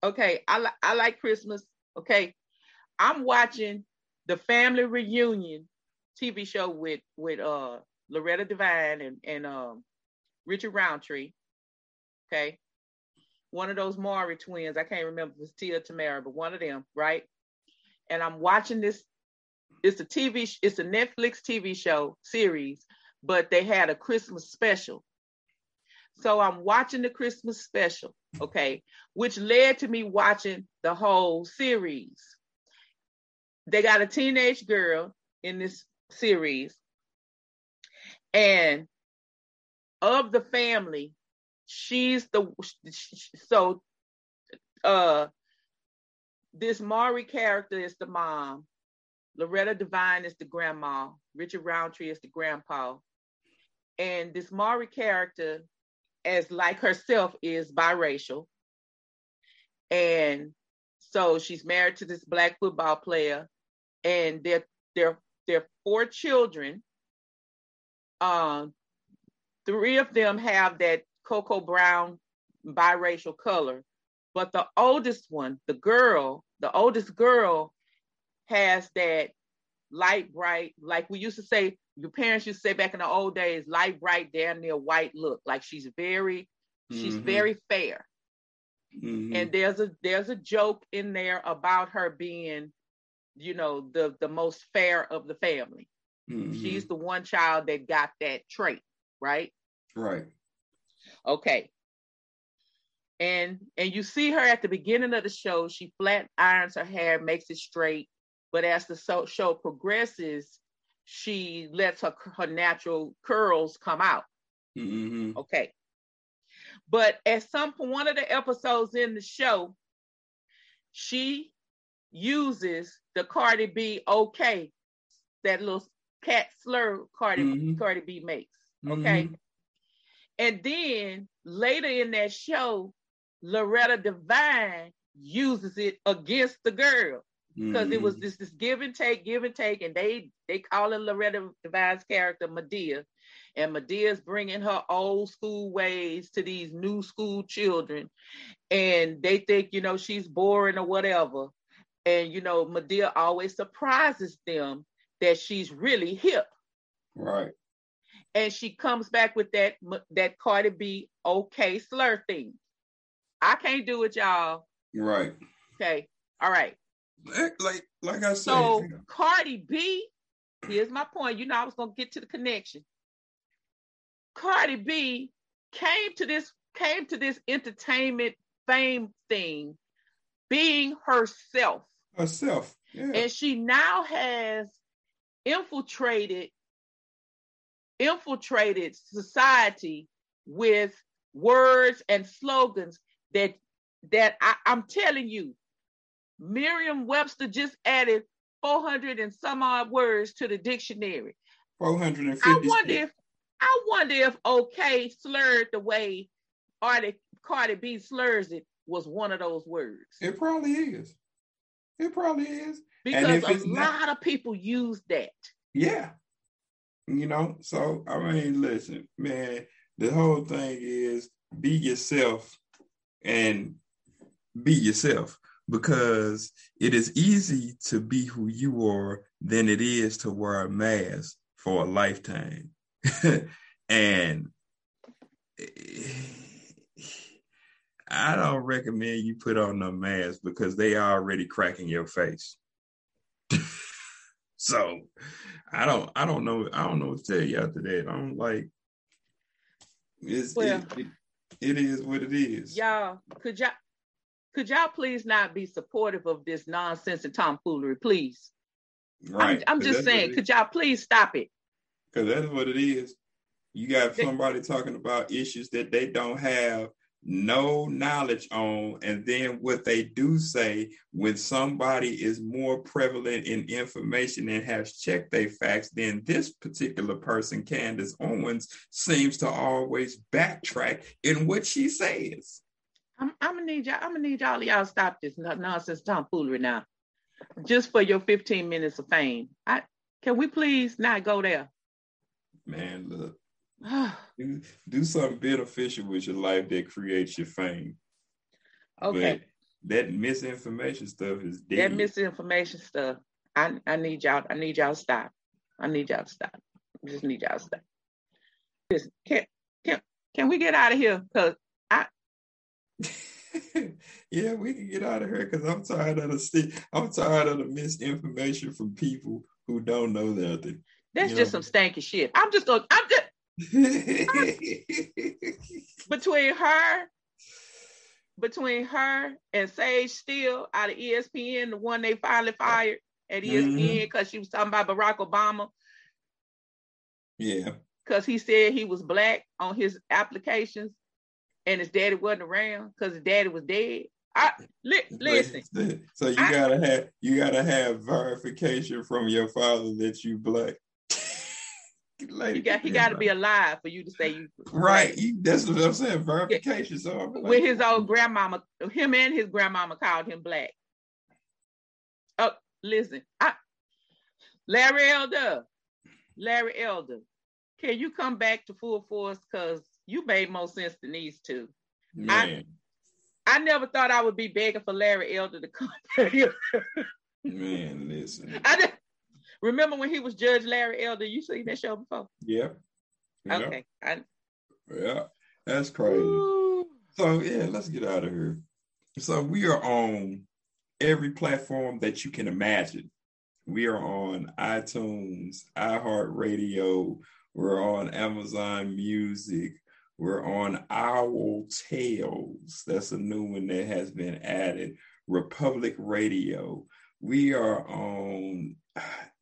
Okay, I like. I like Christmas. Okay, I'm watching the family reunion TV show with with uh Loretta Devine and and um Richard Roundtree. Okay, one of those Mowry twins. I can't remember if it was Tia Tamera, but one of them, right? And I'm watching this. It's a TV. It's a Netflix TV show series, but they had a Christmas special. So I'm watching the Christmas special, okay, which led to me watching the whole series. They got a teenage girl in this series, and of the family, she's the so uh this Mowry character is the mom, Loretta Devine is the grandma, Richard Roundtree is the grandpa, and this Mowry character, as like herself, is biracial, and so she's married to this black football player, and their their their four children. Um, three of them have that cocoa brown biracial color. But the oldest one, the girl, the oldest girl has that light bright, like we used to say, your parents used to say back in the old days, light bright, damn near white look. Like she's very, mm-hmm. she's very fair. Mm-hmm. And there's a there's a joke in there about her being, you know, the the most fair of the family. Mm-hmm. She's the one child that got that trait, right? Right. Okay. And and you see her at the beginning of the show, she flat irons her hair, makes it straight. But as the show progresses, she lets her her natural curls come out. Mm-hmm. Okay. But at some point, one of the episodes in the show, she uses the Cardi B okay, that little cat slur Cardi mm-hmm. Cardi B makes. Okay. Mm-hmm. And then later in that show, Loretta Devine uses it against the girl because mm-hmm. it was mm. this this give and take, give and take, and they they call it Loretta Devine's character Medea, and Madea's bringing her old school ways to these new school children, and they think you know she's boring or whatever, and you know Medea always surprises them that she's really hip. Right and she comes back with that that Cardi B okay slur thing. I can't do it, y'all. Right. Okay. All right. Like like I said. So Cardi B, here's my point. You know I was gonna get to the connection. Cardi B came to this came to this entertainment fame thing being herself. Herself. Yeah. And she now has infiltrated infiltrated society with words and slogans that that I, I'm telling you, Merriam-Webster just added 400 and some odd words to the dictionary. 450. I wonder if I wonder if okay slurred the way Cardi, Cardi B slurs it was one of those words. It probably is. It probably is. Because a lot not, of people use that. Yeah. You know, so I mean, listen, man, the whole thing is be yourself and be yourself because it is easy to be who you are than it is to wear a mask for a lifetime. and I don't recommend you put on a mask because they are already cracking your face. So I don't I don't know I don't know what to tell you after that. I don't like it's well, it, it, it is what it is. Y'all, could y'all could y'all please not be supportive of this nonsense and tomfoolery, please? Right. I'm, I'm just saying, could y'all please stop it? Because that's what it is. You got somebody talking about issues that they don't have no knowledge on. And then what they do say when somebody is more prevalent in information and has checked their facts, then this particular person, Candace Owens, seems to always backtrack in what she says. I'm, I'm gonna need y'all. I'm gonna need y'all. Y'all stop this nonsense tomfoolery now, just for your 15 minutes of fame. I can we please not go there? Man, look, do, do something beneficial with your life that creates your fame. Okay. But that misinformation stuff is dead. That misinformation stuff. I, I need y'all. I need y'all to stop. I need y'all to stop. I just need y'all to stop. Listen, can can can we get out of here? Cause I. yeah, we can get out of here because I'm tired of the I'm tired of the misinformation from people who don't know nothing. That's you just know? some stanky shit. I'm just gonna. I'm just. between her, between her and Sage Steele out of ESPN, the one they finally fired at ESPN because mm-hmm. she was talking about Barack Obama. Yeah. Because he said he was black on his applications and his daddy wasn't around because his daddy was dead. I li- listen. So you I, gotta have you gotta have verification from your father that you black like, he got he got to be alive for you to say you right. He, that's what I'm saying. Verification. So I'm like, with his old grandmama, him and his grandmama called him black. Oh, listen, I, Larry Elder, Larry Elder, can you come back to full force? Cause you made more sense than these two. Man. I, I never thought I would be begging for Larry Elder to come. Man, listen. I just, Remember when he was Judge Larry Elder? You seen that show before? Yeah. yeah. Okay. I... Yeah, that's crazy. Ooh. So yeah, let's get out of here. So we are on every platform that you can imagine. We are on iTunes, iHeartRadio. We're on Amazon Music. We're on Owl Tales. That's a new one that has been added. Republic Radio. We are on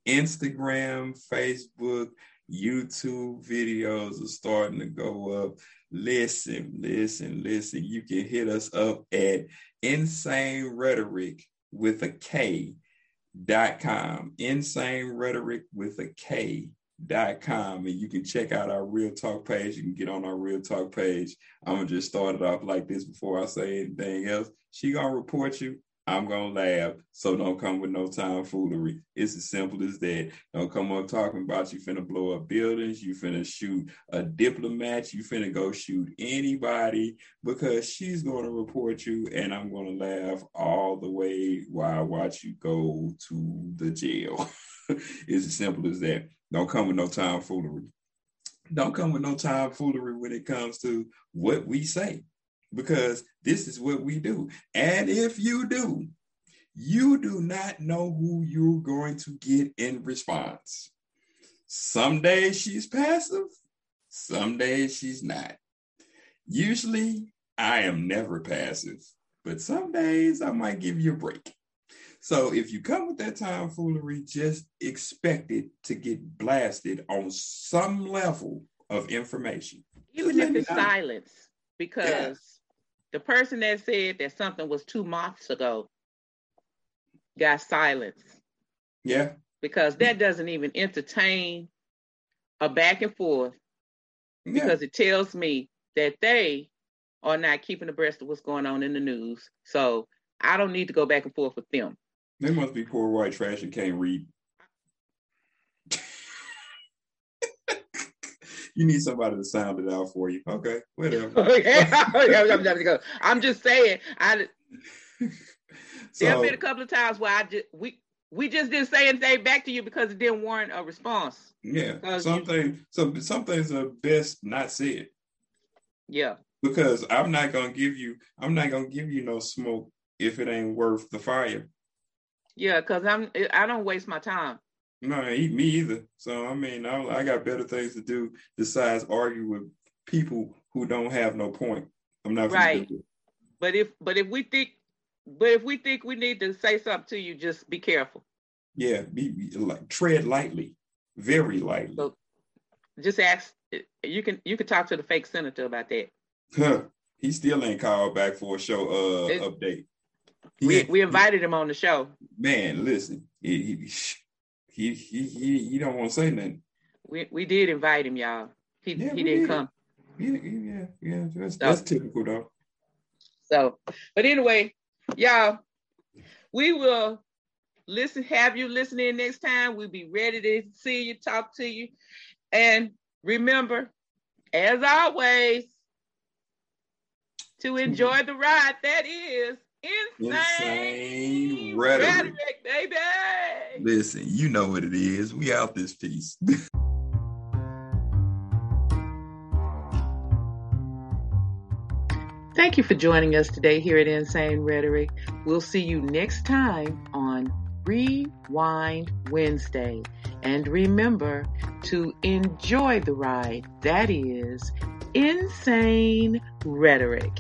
Instagram, Facebook, YouTube videos are starting to go up. Listen, listen, listen. You can hit us up at insane rhetoric with a K dot com. Insane rhetoric with a K dot com and you can check out our real talk page you can get on our real talk page i'm gonna just start it off like this before i say anything else she gonna report you I'm gonna laugh. So don't come with no time foolery. It's as simple as that. Don't come up talking about you finna blow up buildings, you finna shoot a diplomat, you finna go shoot anybody because she's gonna report you and I'm gonna laugh all the way while I watch you go to the jail. it's as simple as that. Don't come with no time foolery. Don't come with no time foolery when it comes to what we say because this is what we do. And if you do, you do not know who you're going to get in response. Some days she's passive, some days she's not. Usually, I am never passive, but some days I might give you a break. So if you come with that tomfoolery, just expect it to get blasted on some level of information. Even if it's silence, because the person that said that something was two months ago got silenced. Yeah. Because that doesn't even entertain a back and forth yeah. because it tells me that they are not keeping abreast of what's going on in the news. So I don't need to go back and forth with them. They must be poor white trash and can't read. You need somebody to sound it out for you. Okay, whatever. I'm just saying. I so, there have been a couple of times where I just we we just didn't say anything back to you because it didn't warrant a response. Yeah, something. So some things are best not said. Yeah. Because I'm not gonna give you. I'm not gonna give you no smoke if it ain't worth the fire. Yeah, because I'm. I don't waste my time. No, eat me either. So I mean, I, I got better things to do besides argue with people who don't have no point. I'm not right. But if but if we think but if we think we need to say something to you, just be careful. Yeah, be, be like tread lightly, very lightly. So just ask. You can you can talk to the fake senator about that. Huh. He still ain't called back for a show uh It- update. We He- we invited him on the show. man, listen, he he he he, he don't want to say nothing. We we did invite him, y'all. He Yeah, he didn't did. come. Yeah, yeah, yeah. That's, that's typical though. So, but anyway, y'all, we will listen, have you listening next time. We'll be ready to see you, talk to you. And remember, as always, to enjoy the ride that is insane, Insane rhetoric. rhetoric, baby. Listen, you know what it is. We out this piece. Thank you for joining us today here at Insane Rhetoric. We'll see you next time on Rewind Wednesday. And remember to enjoy the ride that is Insane Rhetoric.